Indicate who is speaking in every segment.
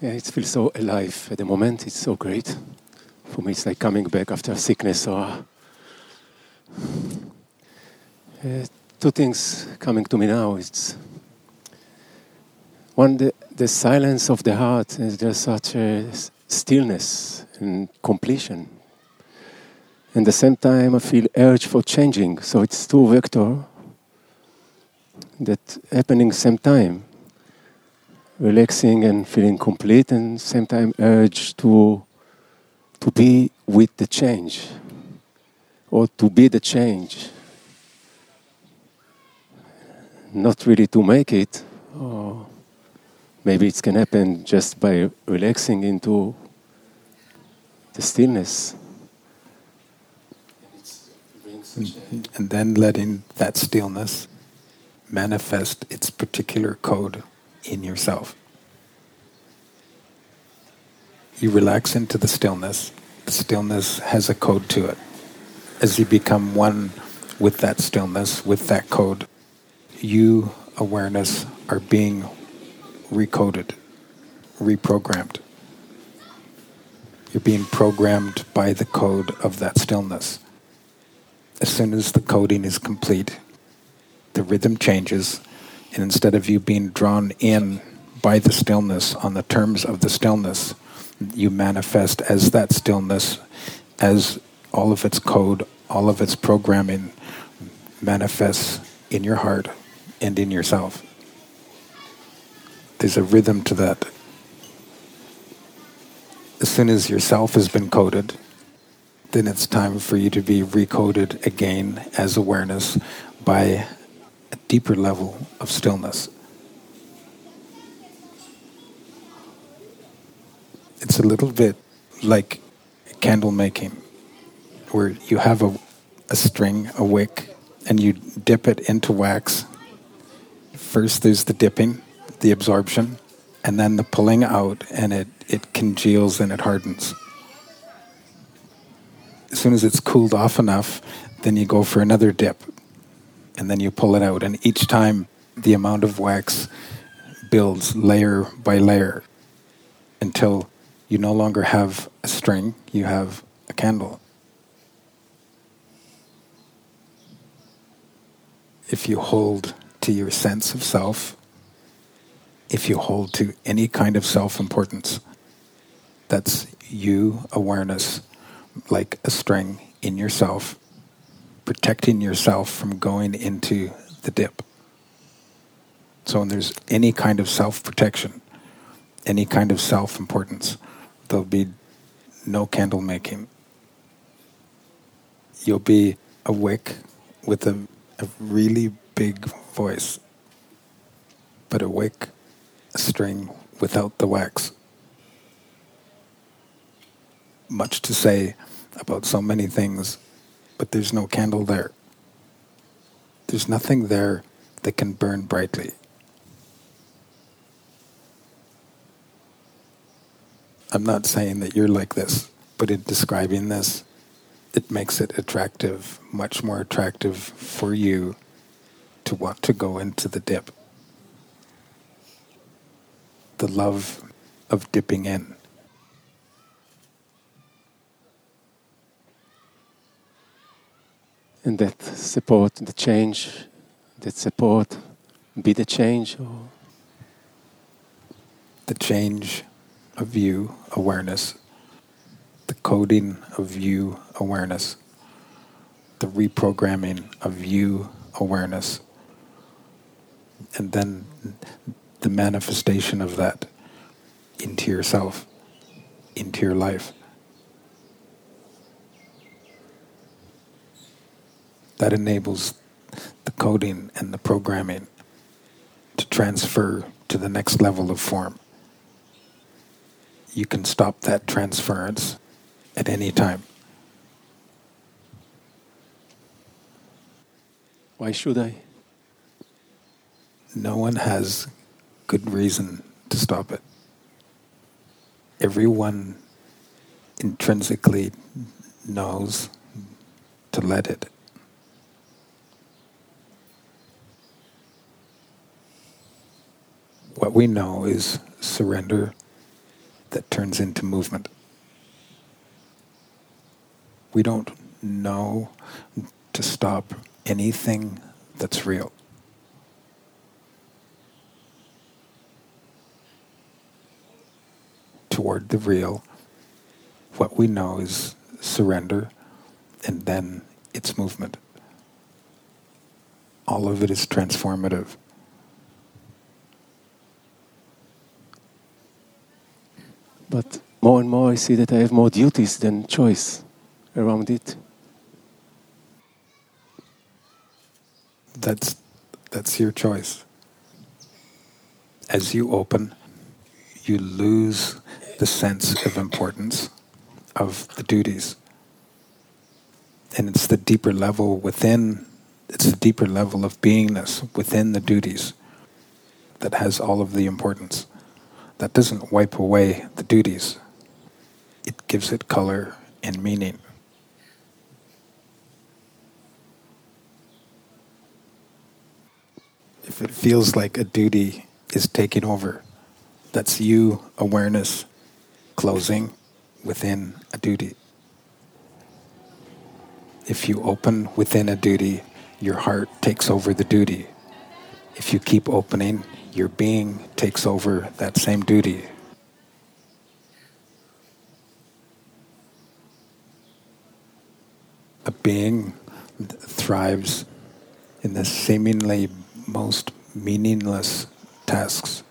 Speaker 1: Yeah, it feels so alive at the moment. It's so great. For me, it's like coming back after sickness. Or uh, two things coming to me now. It's one, the, the silence of the heart is just such a stillness and completion. And the same time, I feel urge for changing. So it's two vector that happening same time. Relaxing and feeling complete, and same time urge to to be with the change or to be the change. Not really to make it, or maybe it can happen just by relaxing into the stillness.
Speaker 2: And then letting that stillness manifest its particular code in yourself. You relax into the stillness. The stillness has a code to it. As you become one with that stillness, with that code, you, awareness, are being recoded, reprogrammed. You're being programmed by the code of that stillness. As soon as the coding is complete, the rhythm changes, and instead of you being drawn in by the stillness on the terms of the stillness, you manifest as that stillness, as all of its code, all of its programming manifests in your heart and in yourself. There's a rhythm to that. As soon as yourself has been coded, then it's time for you to be recoded again as awareness by a deeper level of stillness. It's a little bit like candle making, where you have a, a string, a wick, and you dip it into wax. First, there's the dipping, the absorption, and then the pulling out, and it, it congeals and it hardens. As soon as it's cooled off enough, then you go for another dip, and then you pull it out. And each time, the amount of wax builds layer by layer until you no longer have a string, you have a candle. If you hold to your sense of self, if you hold to any kind of self importance, that's you awareness like a string in yourself, protecting yourself from going into the dip. So, when there's any kind of self protection, any kind of self importance, there'll be no candle making. You'll be a wick with a, a really big voice, but a wick, a string without the wax. Much to say about so many things, but there's no candle there. There's nothing there that can burn brightly. I'm not saying that you're like this, but in describing this, it makes it attractive, much more attractive for you to want to go into the dip. The love of dipping in.
Speaker 1: And that support the change, that support be the change or
Speaker 2: the change of you awareness, the coding of you awareness, the reprogramming of you awareness, and then the manifestation of that into yourself, into your life. That enables the coding and the programming to transfer to the next level of form you can stop that transference at any time.
Speaker 1: Why should I?
Speaker 2: No one has good reason to stop it. Everyone intrinsically knows to let it. What we know is surrender that turns into movement. We don't know to stop anything that's real. Toward the real, what we know is surrender and then its movement. All of it is transformative.
Speaker 1: But more and more I see that I have more duties than choice around it.
Speaker 2: That's that's your choice. As you open, you lose the sense of importance of the duties. And it's the deeper level within it's the deeper level of beingness within the duties that has all of the importance. That doesn't wipe away the duties. It gives it color and meaning. if it feels like a duty is taking over, that's you awareness closing within a duty. If you open within a duty, your heart takes over the duty. If you keep opening, your being takes over that same duty. A being thrives in the seemingly most meaningless tasks.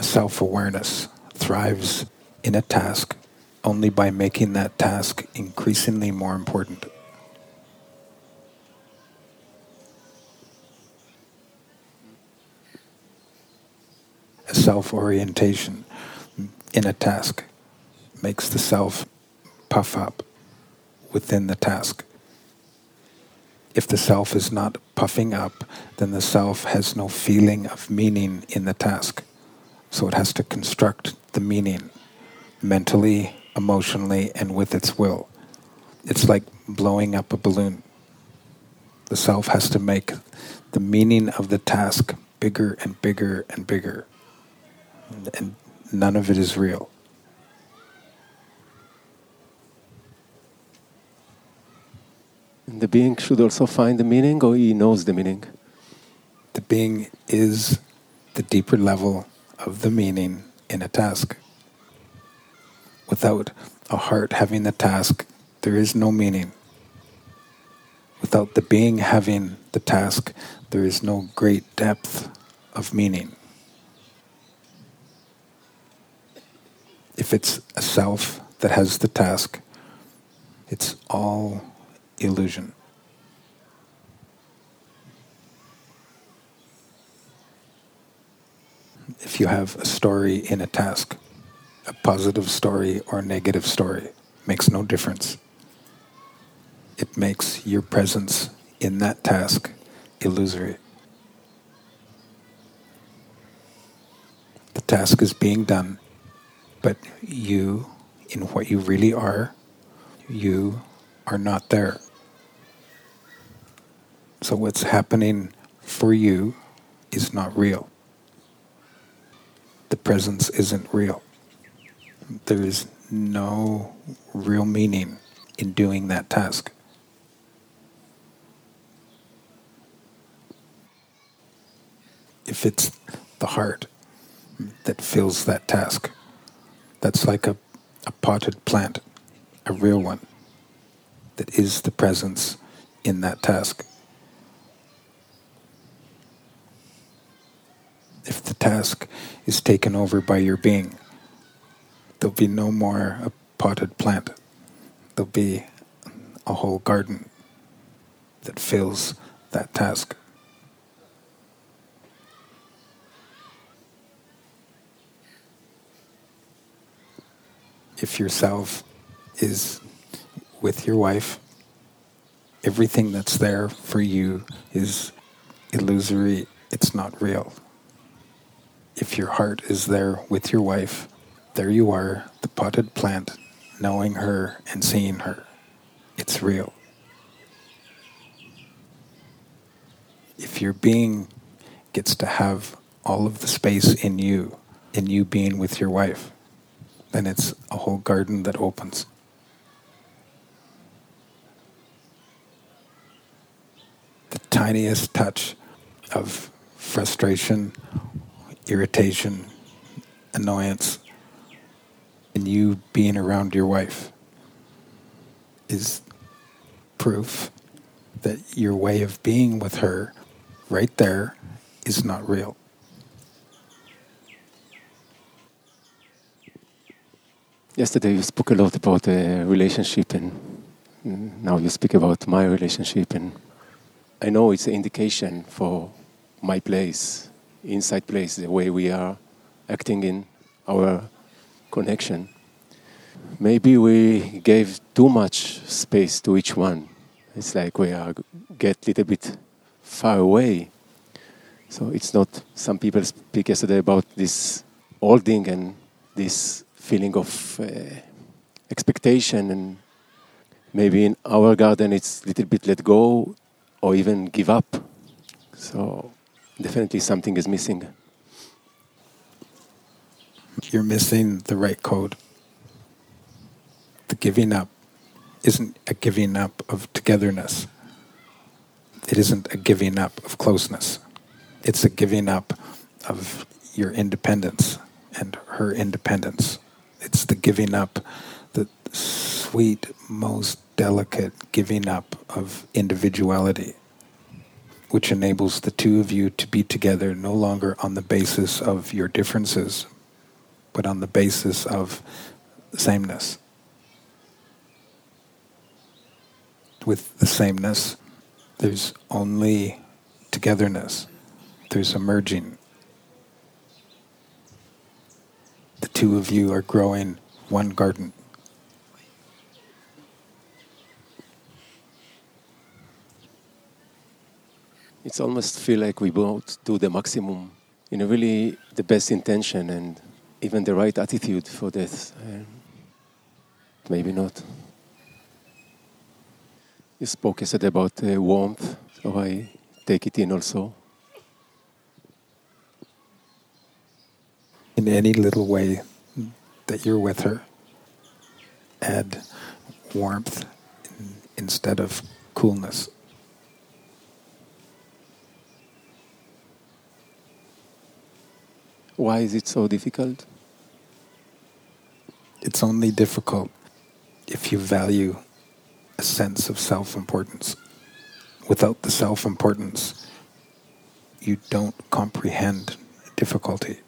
Speaker 2: Self awareness thrives in a task only by making that task increasingly more important. A self orientation in a task makes the self puff up within the task. If the self is not puffing up, then the self has no feeling of meaning in the task. So it has to construct the meaning mentally, emotionally, and with its will. It's like blowing up a balloon. The self has to make the meaning of the task bigger and bigger and bigger. And none of it is real.
Speaker 1: And the being should also find the meaning, or he knows the meaning?
Speaker 2: The being is the deeper level of the meaning in a task. Without a heart having the task, there is no meaning. Without the being having the task, there is no great depth of meaning. If it's a self that has the task, it's all illusion. If you have a story in a task, a positive story or a negative story, makes no difference. It makes your presence in that task illusory. The task is being done, but you, in what you really are, you are not there. So what's happening for you is not real. The presence isn't real. There is no real meaning in doing that task. If it's the heart that fills that task, that's like a, a potted plant, a real one that is the presence in that task. If the task is taken over by your being, there'll be no more a potted plant. There'll be a whole garden that fills that task. If yourself is with your wife, everything that's there for you is illusory, it's not real. If your heart is there with your wife, there you are, the potted plant, knowing her and seeing her. It's real. If your being gets to have all of the space in you in you being with your wife, then it's a whole garden that opens. The tiniest touch of frustration, irritation, annoyance and you being around your wife is proof that your way of being with her right there is not real.
Speaker 1: Yesterday you spoke a lot about the relationship, and now you speak about my relationship, and I know it's an indication for my place, inside place, the way we are acting in our connection. Maybe we gave too much space to each one. It's like we are get a little bit far away. So it's not. Some people speak yesterday about this holding and this feeling of uh, expectation, and maybe in our garden it's a little bit let go or even give up. So definitely something is missing.
Speaker 2: You're missing the right code. The giving up isn't a giving up of togetherness. It isn't a giving up of closeness. It's a giving up of your independence and her independence. It's the giving up, the sweet, most delicate giving up of individuality, which enables the two of you to be together no longer on the basis of your differences, but on the basis of sameness. With the sameness, there's only togetherness, there's a merging. The two of you are growing one garden.
Speaker 1: It's almost feel like we both do the maximum in a really the best intention and even the right attitude for this. And maybe not. You spoke yesterday about uh, warmth, so I take it in also.
Speaker 2: In any little way that you're with her, add warmth instead of coolness.
Speaker 1: Why is it so difficult?
Speaker 2: It's only difficult if you value a sense of self importance. Without the self importance, you don't comprehend difficulty.